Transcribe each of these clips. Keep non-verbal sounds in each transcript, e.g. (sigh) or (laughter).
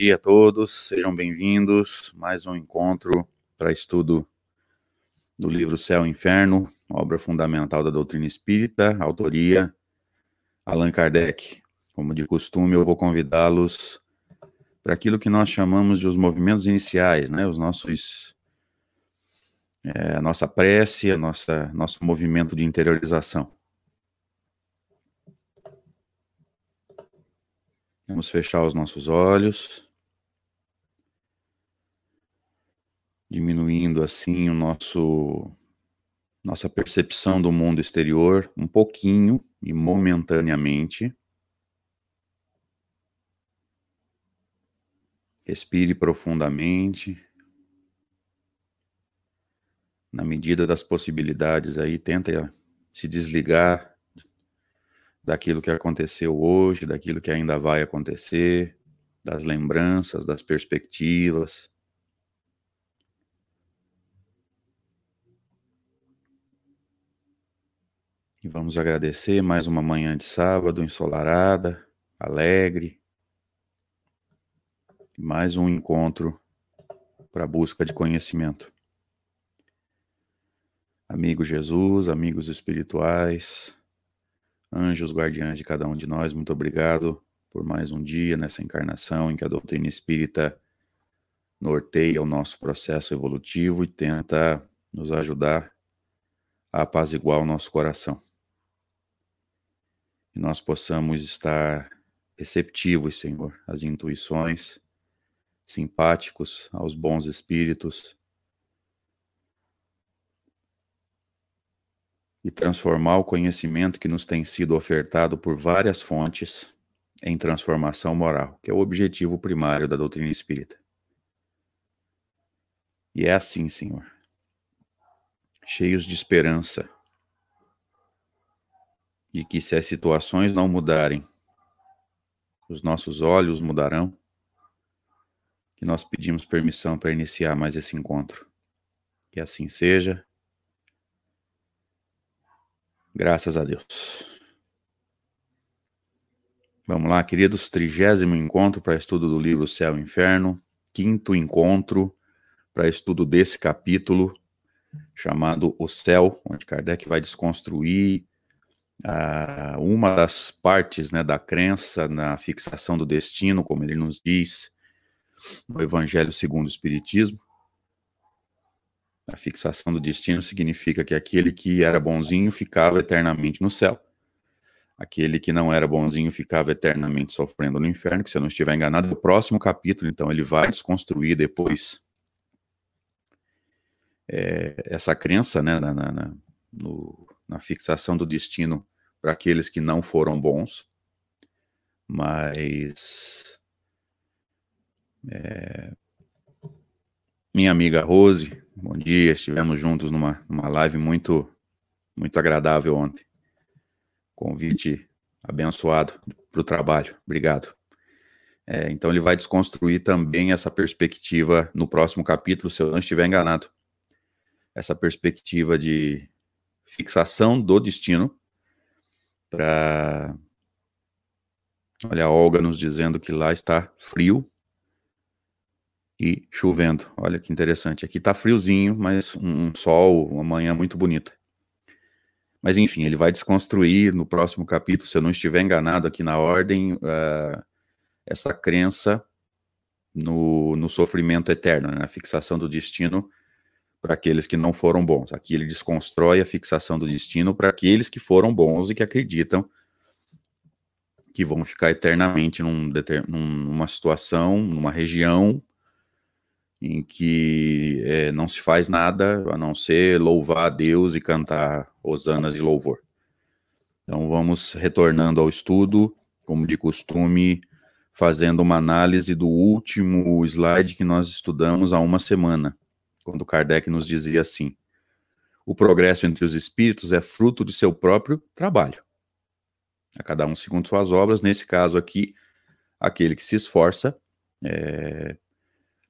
dia a todos, sejam bem-vindos. Mais um encontro para estudo do livro Céu e Inferno, obra fundamental da doutrina espírita, autoria Allan Kardec. Como de costume, eu vou convidá-los para aquilo que nós chamamos de os movimentos iniciais, né? Os nossos é, a nossa prece, a nossa nosso movimento de interiorização. Vamos fechar os nossos olhos, diminuindo assim o nosso nossa percepção do mundo exterior um pouquinho e momentaneamente. Respire profundamente. Na medida das possibilidades aí, tenta se desligar daquilo que aconteceu hoje, daquilo que ainda vai acontecer, das lembranças, das perspectivas. E vamos agradecer mais uma manhã de sábado ensolarada, alegre. Mais um encontro para busca de conhecimento. Amigo Jesus, amigos espirituais, Anjos guardiães de cada um de nós, muito obrigado por mais um dia nessa encarnação em que a doutrina espírita norteia o nosso processo evolutivo e tenta nos ajudar a apaziguar o nosso coração. E nós possamos estar receptivos, Senhor, às intuições, simpáticos aos bons espíritos, e transformar o conhecimento que nos tem sido ofertado por várias fontes em transformação moral, que é o objetivo primário da doutrina espírita. E é assim, Senhor, cheios de esperança, de que se as situações não mudarem, os nossos olhos mudarão, que nós pedimos permissão para iniciar mais esse encontro. Que assim seja Graças a Deus. Vamos lá, queridos, trigésimo encontro para estudo do livro Céu e Inferno, quinto encontro para estudo desse capítulo, chamado O Céu, onde Kardec vai desconstruir uh, uma das partes né, da crença na fixação do destino, como ele nos diz no Evangelho segundo o Espiritismo, a fixação do destino significa que aquele que era bonzinho ficava eternamente no céu. Aquele que não era bonzinho ficava eternamente sofrendo no inferno, que se eu não estiver enganado, no próximo capítulo, então, ele vai desconstruir depois é, essa crença né, na, na, na, no, na fixação do destino para aqueles que não foram bons, mas é, minha amiga Rose, bom dia. Estivemos juntos numa, numa live muito, muito agradável ontem. Convite abençoado para o trabalho. Obrigado. É, então ele vai desconstruir também essa perspectiva no próximo capítulo, se eu não estiver enganado. Essa perspectiva de fixação do destino para Olha a Olga nos dizendo que lá está frio e chovendo. Olha que interessante. Aqui tá friozinho, mas um, sol, uma manhã muito bonita. Mas enfim, ele vai desconstruir no próximo capítulo, se eu não estiver enganado aqui na ordem, uh, essa crença no, no sofrimento eterno, né, na fixação do destino para aqueles que não foram bons. Aqui ele desconstrói a fixação do destino para aqueles que foram bons e que acreditam que vão ficar eternamente num, numa situação, numa região em que é, não se faz nada a não ser louvar a Deus e cantar hosanas de louvor. Então vamos retornando ao estudo, como de costume, fazendo uma análise do último slide que nós estudamos há uma semana, quando Kardec nos dizia assim: o progresso entre os espíritos é fruto de seu próprio trabalho. A cada um segundo suas obras, nesse caso aqui, aquele que se esforça é,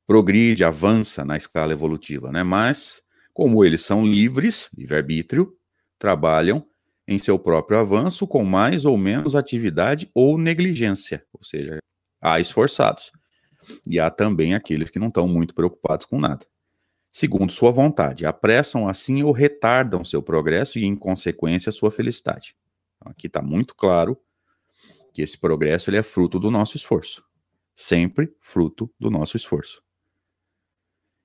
progride, avança na escala evolutiva, né? Mas, como eles são livres, livre-arbítrio, trabalham em seu próprio avanço com mais ou menos atividade ou negligência, ou seja, há esforçados. e há também aqueles que não estão muito preocupados com nada. Segundo sua vontade, apressam assim ou retardam seu progresso e, em consequência, sua felicidade. Então, aqui está muito claro que esse progresso ele é fruto do nosso esforço. Sempre fruto do nosso esforço.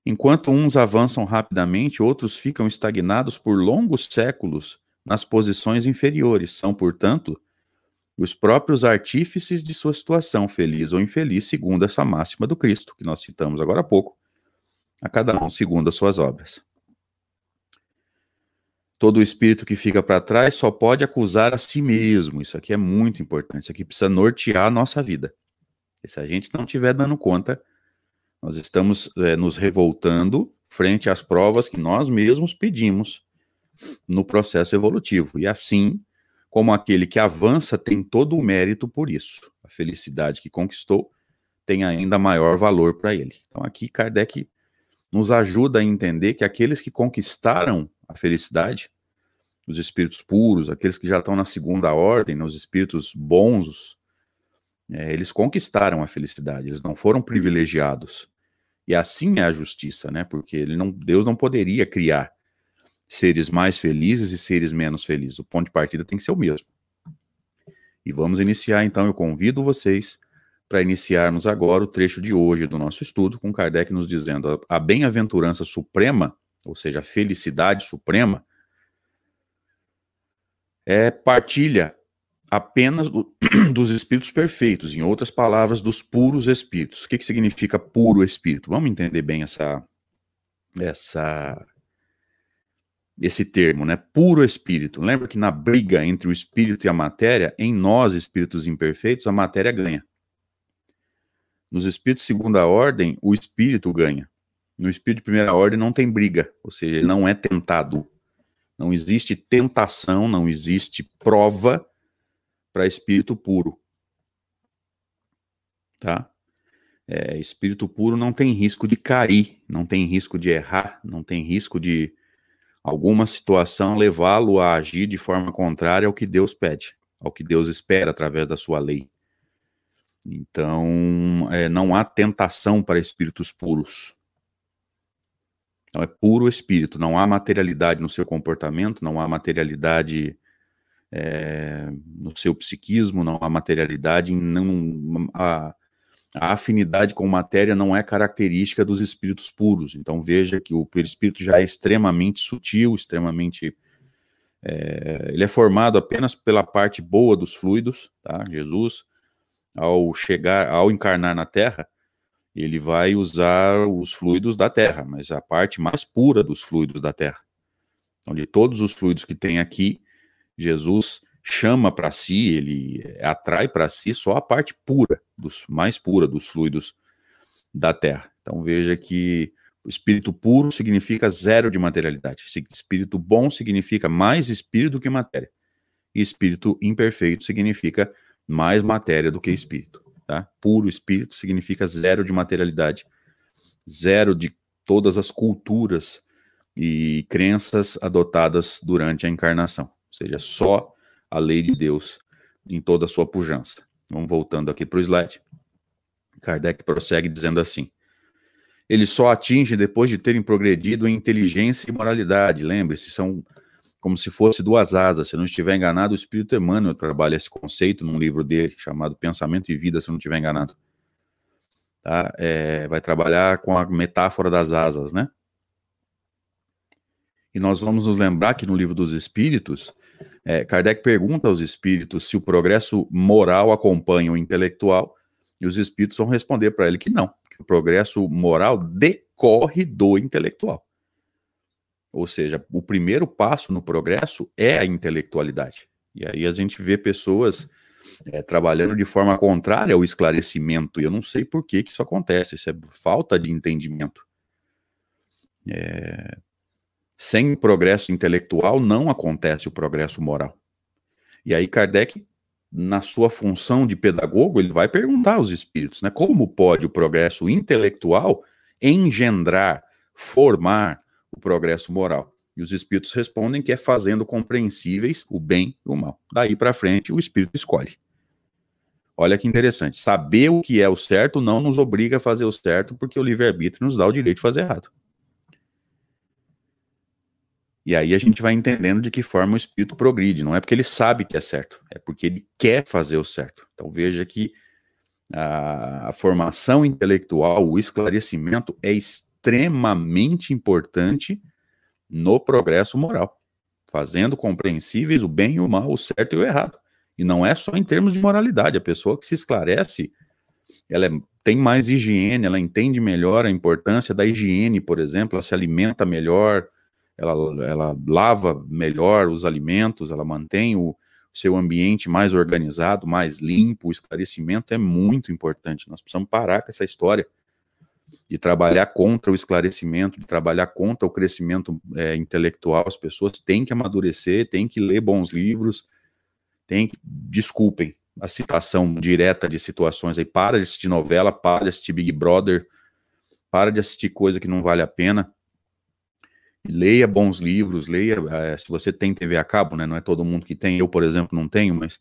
Enquanto uns avançam rapidamente, outros ficam estagnados por longos séculos nas posições inferiores. São, portanto, os próprios artífices de sua situação, feliz ou infeliz, segundo essa máxima do Cristo, que nós citamos agora há pouco, a cada um segundo as suas obras. Todo espírito que fica para trás só pode acusar a si mesmo. Isso aqui é muito importante. Isso aqui precisa nortear a nossa vida. E se a gente não estiver dando conta, nós estamos é, nos revoltando frente às provas que nós mesmos pedimos no processo evolutivo. E assim, como aquele que avança tem todo o mérito por isso. A felicidade que conquistou tem ainda maior valor para ele. Então aqui Kardec nos ajuda a entender que aqueles que conquistaram a felicidade, os espíritos puros, aqueles que já estão na segunda ordem, os espíritos bons, é, eles conquistaram a felicidade, eles não foram privilegiados. E assim é a justiça, né? Porque ele não, Deus não poderia criar seres mais felizes e seres menos felizes. O ponto de partida tem que ser o mesmo. E vamos iniciar então. Eu convido vocês para iniciarmos agora o trecho de hoje do nosso estudo, com Kardec nos dizendo a bem-aventurança suprema, ou seja, a felicidade suprema, é partilha apenas do, (clears throat) dos espíritos perfeitos, em outras palavras, dos puros espíritos. O que, que significa puro espírito? Vamos entender bem essa, essa esse termo, né? Puro espírito. Lembra que na briga entre o espírito e a matéria, em nós, espíritos imperfeitos, a matéria ganha. Nos espíritos segunda ordem, o espírito ganha. No espírito de primeira ordem não tem briga, ou seja, ele não é tentado. Não existe tentação, não existe prova para espírito puro. Tá? É, espírito puro não tem risco de cair, não tem risco de errar, não tem risco de alguma situação levá-lo a agir de forma contrária ao que Deus pede, ao que Deus espera através da sua lei. Então, é, não há tentação para espíritos puros. Então, é puro espírito, não há materialidade no seu comportamento, não há materialidade é, no seu psiquismo, não há materialidade, não, a, a afinidade com matéria não é característica dos espíritos puros. Então veja que o perispírito já é extremamente sutil, extremamente. É, ele é formado apenas pela parte boa dos fluidos, tá? Jesus, ao chegar, ao encarnar na Terra, ele vai usar os fluidos da Terra, mas a parte mais pura dos fluidos da Terra. Então, de todos os fluidos que tem aqui, Jesus chama para si, ele atrai para si só a parte pura, dos mais pura dos fluidos da Terra. Então veja que espírito puro significa zero de materialidade. Espírito bom significa mais espírito que matéria. E espírito imperfeito significa mais matéria do que espírito. Tá? Puro espírito significa zero de materialidade, zero de todas as culturas e crenças adotadas durante a encarnação. Ou seja, só a lei de Deus em toda a sua pujança. Vamos voltando aqui para o slide. Kardec prossegue dizendo assim: Eles só atingem depois de terem progredido em inteligência e moralidade. Lembre-se, são como se fosse duas asas. Se não estiver enganado, o Espírito Emmanuel trabalha esse conceito num livro dele chamado Pensamento e Vida, se não estiver enganado. Tá? É, vai trabalhar com a metáfora das asas, né? E nós vamos nos lembrar que no livro dos Espíritos, é, Kardec pergunta aos espíritos se o progresso moral acompanha o intelectual, e os espíritos vão responder para ele que não, que o progresso moral decorre do intelectual. Ou seja, o primeiro passo no progresso é a intelectualidade. E aí a gente vê pessoas é, trabalhando de forma contrária ao esclarecimento, e eu não sei por que, que isso acontece, isso é falta de entendimento. É, sem progresso intelectual não acontece o progresso moral. E aí Kardec, na sua função de pedagogo, ele vai perguntar aos espíritos, né, como pode o progresso intelectual engendrar, formar o progresso moral? E os espíritos respondem que é fazendo compreensíveis o bem e o mal. Daí para frente, o espírito escolhe. Olha que interessante. Saber o que é o certo não nos obriga a fazer o certo, porque o livre-arbítrio nos dá o direito de fazer errado. E aí a gente vai entendendo de que forma o espírito progride. Não é porque ele sabe que é certo, é porque ele quer fazer o certo. Então veja que a, a formação intelectual, o esclarecimento é extremamente importante no progresso moral, fazendo compreensíveis o bem e o mal, o certo e o errado. E não é só em termos de moralidade. A pessoa que se esclarece, ela é, tem mais higiene, ela entende melhor a importância da higiene, por exemplo, ela se alimenta melhor, ela, ela lava melhor os alimentos, ela mantém o seu ambiente mais organizado, mais limpo. O esclarecimento é muito importante. Nós precisamos parar com essa história de trabalhar contra o esclarecimento, de trabalhar contra o crescimento é, intelectual. As pessoas têm que amadurecer, têm que ler bons livros, tem que, desculpem a citação direta de situações aí, para de assistir novela, para de assistir Big Brother, para de assistir coisa que não vale a pena. Leia bons livros, leia, é, se você tem TV a cabo, né, não é todo mundo que tem, eu, por exemplo, não tenho, mas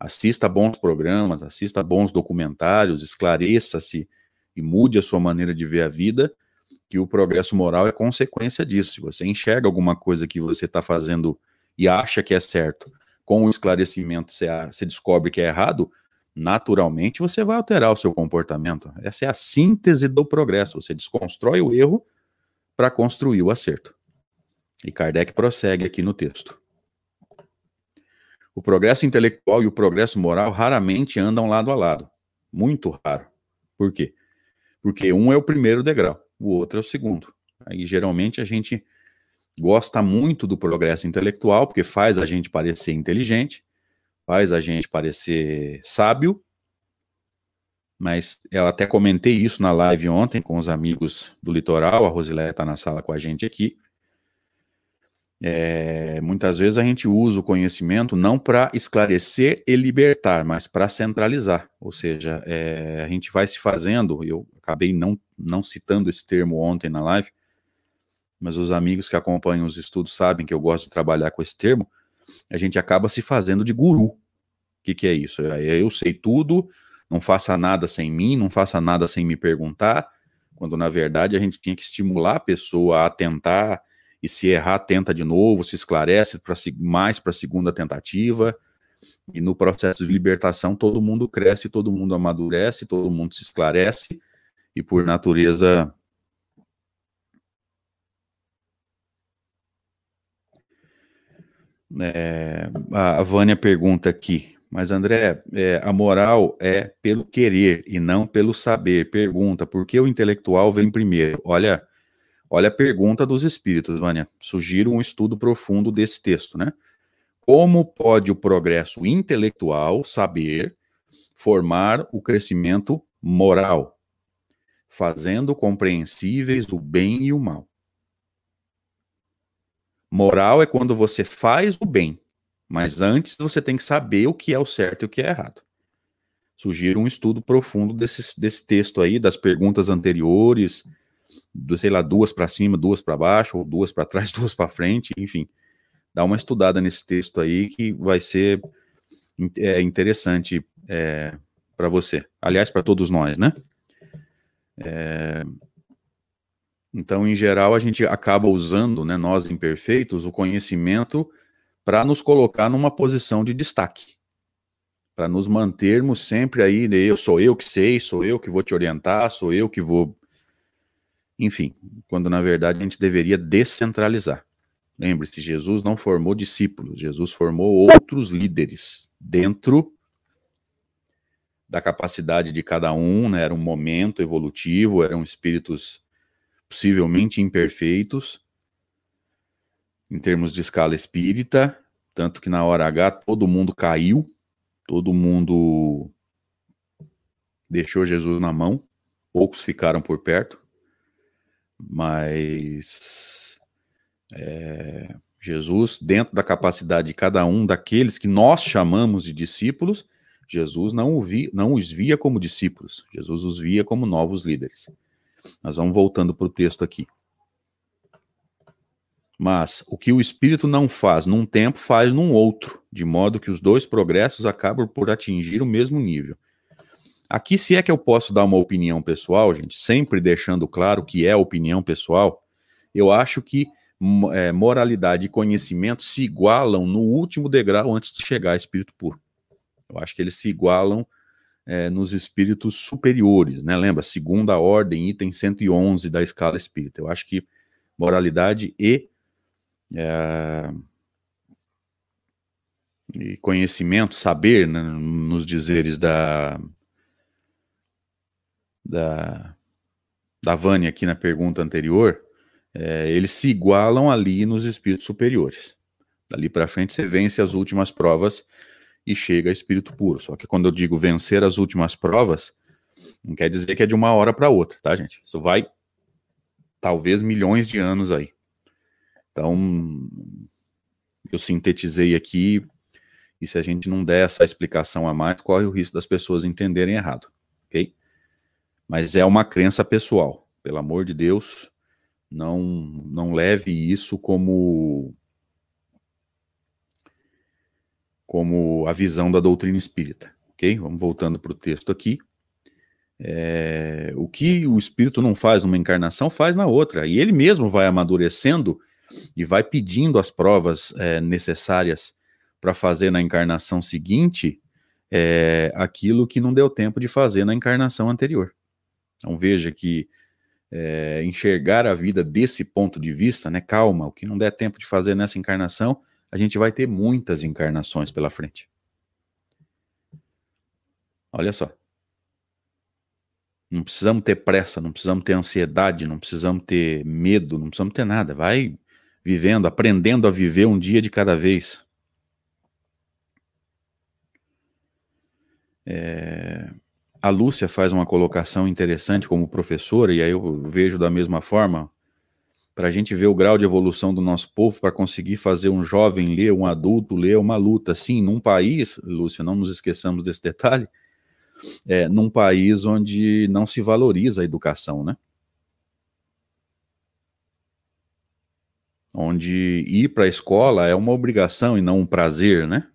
assista bons programas, assista bons documentários, esclareça-se e mude a sua maneira de ver a vida, que o progresso moral é consequência disso. Se você enxerga alguma coisa que você está fazendo e acha que é certo, com o esclarecimento você, você descobre que é errado, naturalmente você vai alterar o seu comportamento. Essa é a síntese do progresso. Você desconstrói o erro para construir o acerto. E Kardec prossegue aqui no texto. O progresso intelectual e o progresso moral raramente andam lado a lado. Muito raro. Por quê? Porque um é o primeiro degrau, o outro é o segundo. Aí geralmente a gente gosta muito do progresso intelectual, porque faz a gente parecer inteligente, faz a gente parecer sábio, mas eu até comentei isso na live ontem com os amigos do litoral, a Rosilé está na sala com a gente aqui. É, muitas vezes a gente usa o conhecimento não para esclarecer e libertar, mas para centralizar. Ou seja, é, a gente vai se fazendo, eu acabei não, não citando esse termo ontem na live, mas os amigos que acompanham os estudos sabem que eu gosto de trabalhar com esse termo, a gente acaba se fazendo de guru. O que, que é isso? Eu sei tudo, não faça nada sem mim, não faça nada sem me perguntar, quando na verdade a gente tinha que estimular a pessoa a tentar, e se errar, tenta de novo, se esclarece pra, mais para a segunda tentativa, e no processo de libertação todo mundo cresce, todo mundo amadurece, todo mundo se esclarece, e por natureza É, a Vânia pergunta aqui, mas André, é, a moral é pelo querer e não pelo saber. Pergunta, por que o intelectual vem primeiro? Olha, olha a pergunta dos espíritos, Vânia. Sugiro um estudo profundo desse texto, né? Como pode o progresso intelectual, saber, formar o crescimento moral, fazendo compreensíveis o bem e o mal? Moral é quando você faz o bem, mas antes você tem que saber o que é o certo e o que é errado. Sugiro um estudo profundo desse, desse texto aí, das perguntas anteriores, sei lá, duas para cima, duas para baixo, ou duas para trás, (laughs) duas para frente, enfim. Dá uma estudada nesse texto aí que vai ser é, interessante é, para você. Aliás, para todos nós, né? É, então, em geral, a gente acaba usando, né, nós imperfeitos, o conhecimento para nos colocar numa posição de destaque, para nos mantermos sempre aí, né, eu sou eu que sei, sou eu que vou te orientar, sou eu que vou. Enfim, quando na verdade a gente deveria descentralizar. Lembre-se, Jesus não formou discípulos, Jesus formou outros líderes dentro da capacidade de cada um, né, era um momento evolutivo, eram espíritos possivelmente imperfeitos, em termos de escala espírita, tanto que na hora H todo mundo caiu, todo mundo deixou Jesus na mão, poucos ficaram por perto, mas é, Jesus, dentro da capacidade de cada um daqueles que nós chamamos de discípulos, Jesus não, via, não os via como discípulos, Jesus os via como novos líderes. Nós vamos voltando para o texto aqui. Mas o que o espírito não faz num tempo, faz num outro, de modo que os dois progressos acabam por atingir o mesmo nível. Aqui, se é que eu posso dar uma opinião pessoal, gente, sempre deixando claro que é opinião pessoal, eu acho que é, moralidade e conhecimento se igualam no último degrau antes de chegar a espírito puro. Eu acho que eles se igualam é, nos espíritos superiores, né? Lembra, segunda ordem, item 111 da escala espírita. Eu acho que moralidade e, é, e conhecimento, saber, né, nos dizeres da, da, da Vânia aqui na pergunta anterior, é, eles se igualam ali nos espíritos superiores. Dali para frente você vence as últimas provas e chega a espírito puro. Só que quando eu digo vencer as últimas provas, não quer dizer que é de uma hora para outra, tá, gente? Isso vai talvez milhões de anos aí. Então, eu sintetizei aqui, e se a gente não der essa explicação a mais, corre o risco das pessoas entenderem errado, ok? Mas é uma crença pessoal. Pelo amor de Deus, não, não leve isso como como a visão da doutrina espírita, ok? Vamos voltando para o texto aqui. É, o que o espírito não faz numa encarnação, faz na outra. E ele mesmo vai amadurecendo e vai pedindo as provas é, necessárias para fazer na encarnação seguinte é, aquilo que não deu tempo de fazer na encarnação anterior. Então veja que é, enxergar a vida desse ponto de vista, né? Calma, o que não der tempo de fazer nessa encarnação, a gente vai ter muitas encarnações pela frente. Olha só. Não precisamos ter pressa, não precisamos ter ansiedade, não precisamos ter medo, não precisamos ter nada. Vai vivendo, aprendendo a viver um dia de cada vez. É... A Lúcia faz uma colocação interessante como professora, e aí eu vejo da mesma forma para a gente ver o grau de evolução do nosso povo, para conseguir fazer um jovem ler, um adulto ler uma luta. Sim, num país, Lúcia, não nos esqueçamos desse detalhe, é, num país onde não se valoriza a educação, né? Onde ir para a escola é uma obrigação e não um prazer, né?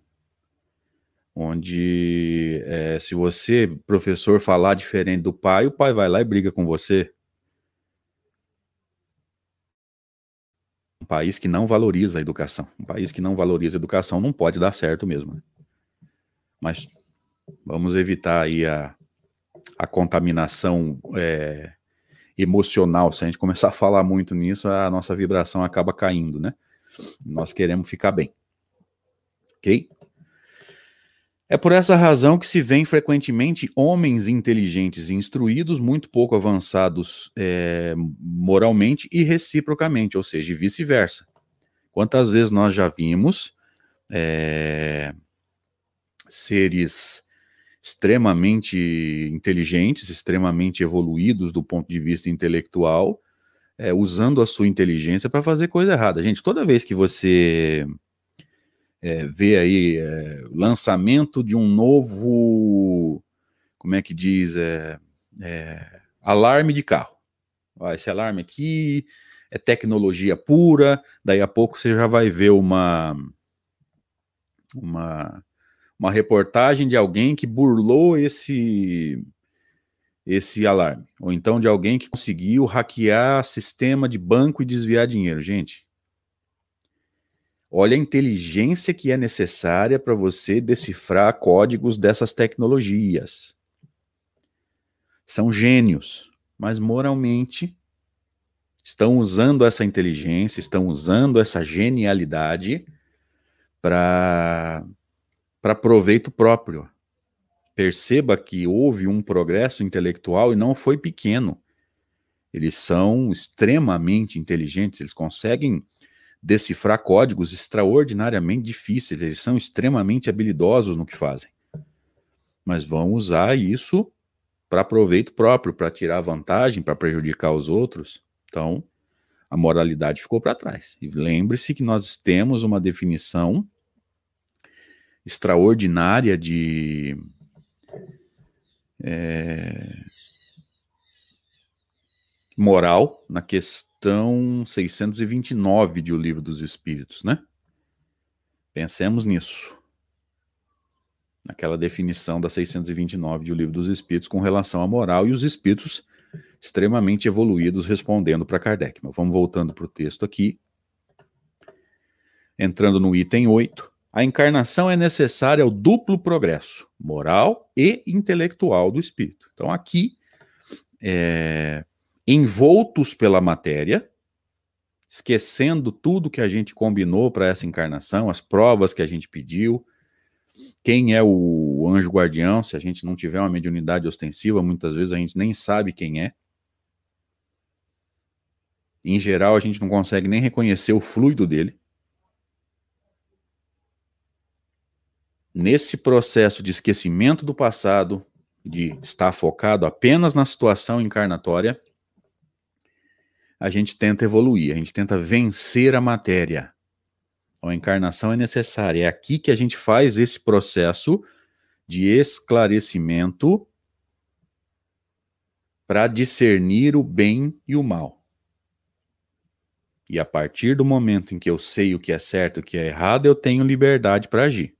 Onde é, se você, professor, falar diferente do pai, o pai vai lá e briga com você. Um país que não valoriza a educação. Um país que não valoriza a educação não pode dar certo mesmo. Né? Mas vamos evitar aí a, a contaminação é, emocional. Se a gente começar a falar muito nisso, a nossa vibração acaba caindo, né? Nós queremos ficar bem. Ok? É por essa razão que se vê frequentemente homens inteligentes e instruídos muito pouco avançados é, moralmente e reciprocamente, ou seja, vice-versa. Quantas vezes nós já vimos é, seres extremamente inteligentes, extremamente evoluídos do ponto de vista intelectual, é, usando a sua inteligência para fazer coisa errada. Gente, toda vez que você é, vê aí é, lançamento de um novo, como é que diz, é, é alarme de carro. Esse alarme aqui é tecnologia pura, daí a pouco você já vai ver uma, uma, uma reportagem de alguém que burlou esse, esse alarme, ou então de alguém que conseguiu hackear sistema de banco e desviar dinheiro. Gente, Olha a inteligência que é necessária para você decifrar códigos dessas tecnologias. São gênios, mas moralmente estão usando essa inteligência, estão usando essa genialidade para proveito próprio. Perceba que houve um progresso intelectual e não foi pequeno. Eles são extremamente inteligentes, eles conseguem decifrar códigos extraordinariamente difíceis, eles são extremamente habilidosos no que fazem. Mas vão usar isso para proveito próprio, para tirar vantagem, para prejudicar os outros. Então, a moralidade ficou para trás. E lembre-se que nós temos uma definição extraordinária de. É, moral na questão 629 de O Livro dos Espíritos, né? Pensemos nisso. naquela definição da 629 de O Livro dos Espíritos com relação à moral e os espíritos extremamente evoluídos respondendo para Kardec. Mas vamos voltando para o texto aqui. Entrando no item 8, a encarnação é necessária ao duplo progresso, moral e intelectual do espírito. Então, aqui, é, envoltos pela matéria, esquecendo tudo que a gente combinou para essa encarnação, as provas que a gente pediu, quem é o anjo guardião, se a gente não tiver uma mediunidade ostensiva, muitas vezes a gente nem sabe quem é. Em geral, a gente não consegue nem reconhecer o fluido dele. Nesse processo de esquecimento do passado, de estar focado apenas na situação encarnatória, a gente tenta evoluir, a gente tenta vencer a matéria. A encarnação é necessária. É aqui que a gente faz esse processo de esclarecimento para discernir o bem e o mal. E a partir do momento em que eu sei o que é certo e o que é errado, eu tenho liberdade para agir.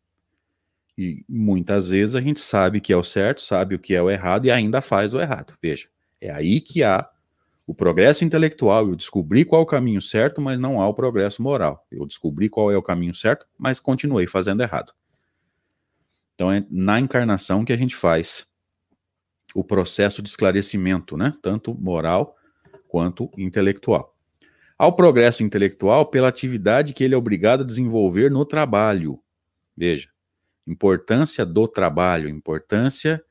E muitas vezes a gente sabe que é o certo, sabe o que é o errado e ainda faz o errado. Veja, é aí que há o progresso intelectual, eu descobri qual é o caminho certo, mas não há o progresso moral. Eu descobri qual é o caminho certo, mas continuei fazendo errado. Então é na encarnação que a gente faz o processo de esclarecimento, né? Tanto moral quanto intelectual. Ao progresso intelectual pela atividade que ele é obrigado a desenvolver no trabalho. Veja, importância do trabalho, importância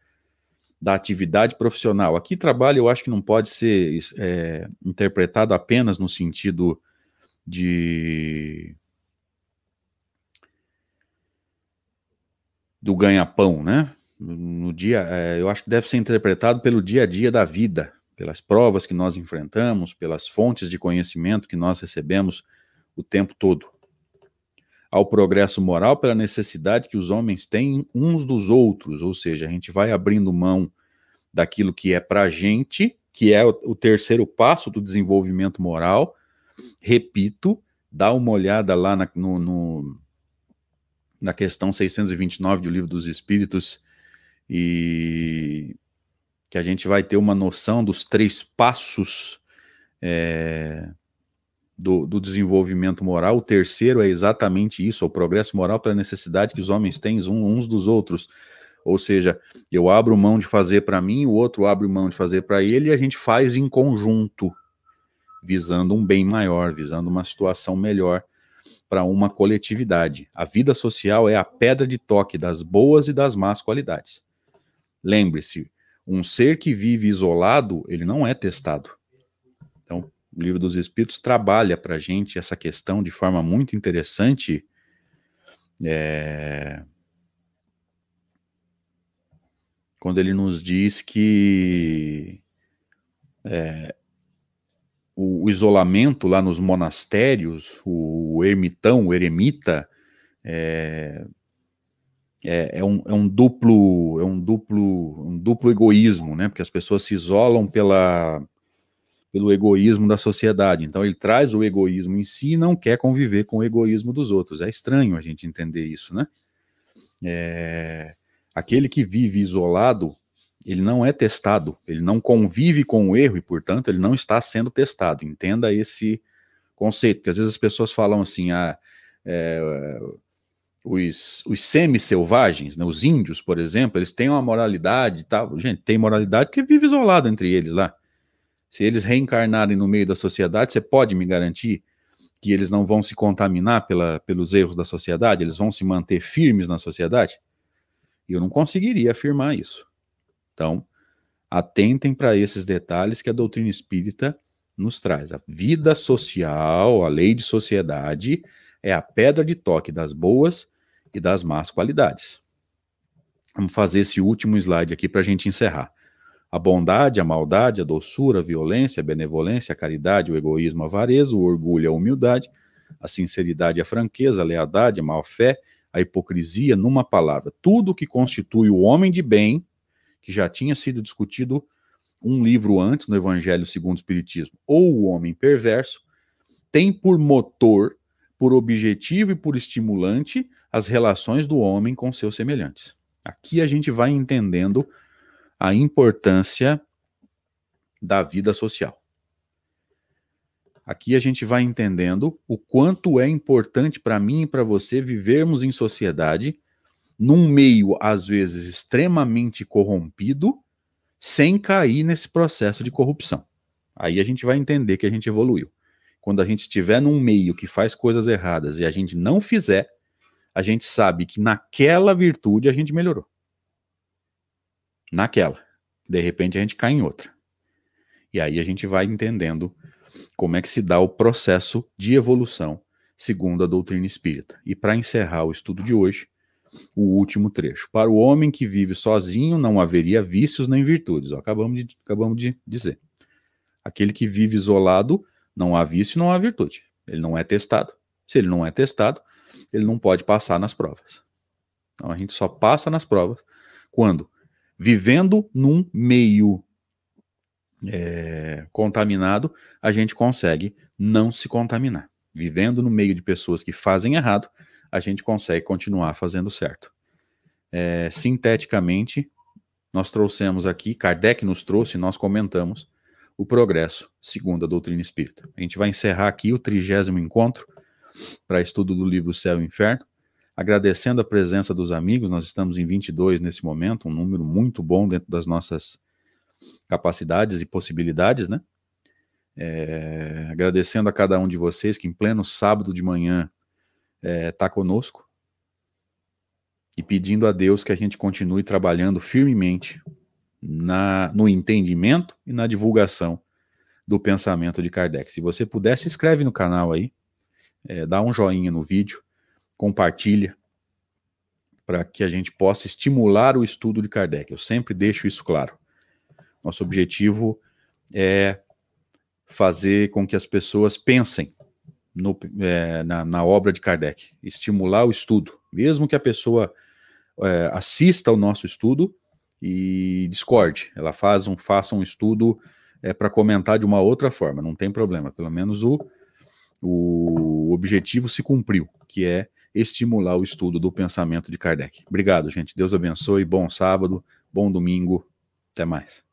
da atividade profissional. Aqui, trabalho eu acho que não pode ser é, interpretado apenas no sentido de. do ganha-pão, né? No dia, é, eu acho que deve ser interpretado pelo dia a dia da vida, pelas provas que nós enfrentamos, pelas fontes de conhecimento que nós recebemos o tempo todo. Ao progresso moral pela necessidade que os homens têm uns dos outros, ou seja, a gente vai abrindo mão daquilo que é para a gente, que é o, terceiro passo do desenvolvimento moral. Repito, dá uma olhada lá na, no, no, na questão 629 do Livro dos Espíritos e que a gente vai ter uma noção dos três passos é, do, do, desenvolvimento moral. O terceiro é exatamente isso, o progresso moral pela necessidade que os homens têm uns dos outros. Ou seja, eu abro mão de fazer para mim, o outro abre mão de fazer para ele e a gente faz em conjunto, visando um bem maior, visando uma situação melhor para uma coletividade. A vida social é a pedra de toque das boas e das más qualidades. Lembre-se, um ser que vive isolado, ele não é testado. O livro dos Espíritos trabalha para a gente essa questão de forma muito interessante. É, quando ele nos diz que é, o, o, isolamento lá nos monastérios, o, o ermitão, o eremita, é, é, é, um, é um duplo é um duplo um duplo egoísmo, né? Porque as pessoas se isolam pela pelo egoísmo da sociedade. Então ele traz o egoísmo em si e não quer conviver com o egoísmo dos outros. É estranho a gente entender isso, né? É, Aquele que vive isolado, ele não é testado, ele não convive com o erro e, portanto, ele não está sendo testado. Entenda esse conceito, porque às vezes as pessoas falam assim, ah, é, os, os semi-selvagens, né, os índios, por exemplo, eles têm uma moralidade e tal. Gente, tem moralidade porque vive isolado entre eles lá. Se eles reencarnarem no meio da sociedade, você pode me garantir que eles não vão se contaminar pela, pelos erros da sociedade? Eles vão se manter firmes na sociedade? Eu não conseguiria afirmar isso. Então, atentem para esses detalhes que a doutrina espírita nos traz. A vida social, a lei de sociedade, é a pedra de toque das boas e das más qualidades. Vamos fazer esse último slide aqui para a gente encerrar. A bondade, a maldade, a doçura, a violência, a benevolência, a caridade, o egoísmo, a avareza, o orgulho, a humildade, a sinceridade, a franqueza, a lealdade, a má-fé, a hipocrisia numa palavra. Tudo que constitui o homem de bem, que já tinha sido discutido um livro antes no Evangelho segundo o Espiritismo, ou o homem perverso, tem por motor, por objetivo e por estimulante as relações do homem com seus semelhantes. Aqui a gente vai entendendo a importância da vida social. Aqui a gente vai entendendo o quanto é importante para mim e para você vivermos em sociedade num meio às vezes extremamente corrompido, sem cair nesse processo de corrupção. Aí a gente vai entender que a gente evoluiu. Quando a gente estiver num meio que faz coisas erradas e a gente não fizer, a gente sabe que naquela virtude a gente melhorou. Naquela. De repente a gente cai em outra. E aí a gente vai entendendo como é que se dá o processo de evolução segundo a doutrina espírita. E para encerrar o estudo de hoje, o último trecho. Para o homem que vive sozinho não haveria vícios nem virtudes. Ó, acabamos, de, acabamos de dizer. Aquele que vive isolado, não há vício, não há virtude. Ele não é testado. Se ele não é testado, ele não pode passar nas provas. Então a gente só passa nas provas quando, vivendo num meio é, contaminado, a gente consegue não se contaminar. Vivendo no meio de pessoas que fazem errado, a gente consegue continuar fazendo certo. É, sinteticamente, nós trouxemos aqui, Kardec nos trouxe, nós comentamos o progresso segundo a doutrina espírita. A gente vai encerrar aqui o trigésimo encontro para estudo do livro Céu e Inferno, agradecendo a presença dos amigos, nós estamos em 22 nesse momento, um número muito bom dentro das nossas capacidades e possibilidades, né? É, agradecendo a cada um de vocês que em pleno sábado de manhã está é, tá conosco e pedindo a Deus que a gente continue trabalhando firmemente na, no entendimento e na divulgação do pensamento de Kardec. Se você puder, se inscreve no canal aí, é, dá um joinha no vídeo, compartilha, para que a gente possa estimular o estudo de Kardec. Eu sempre deixo isso claro. Nosso objetivo é fazer com que as pessoas pensem no, é, na, na, obra de Kardec, estimular o estudo, mesmo que a pessoa é, assista ao nosso estudo e discorde, ela faz um, faça um estudo é, para comentar de uma outra forma, não tem problema, pelo menos o, o objetivo se cumpriu, que é estimular o estudo do pensamento de Kardec. Obrigado, gente. Deus abençoe. Bom sábado, bom domingo. Até mais.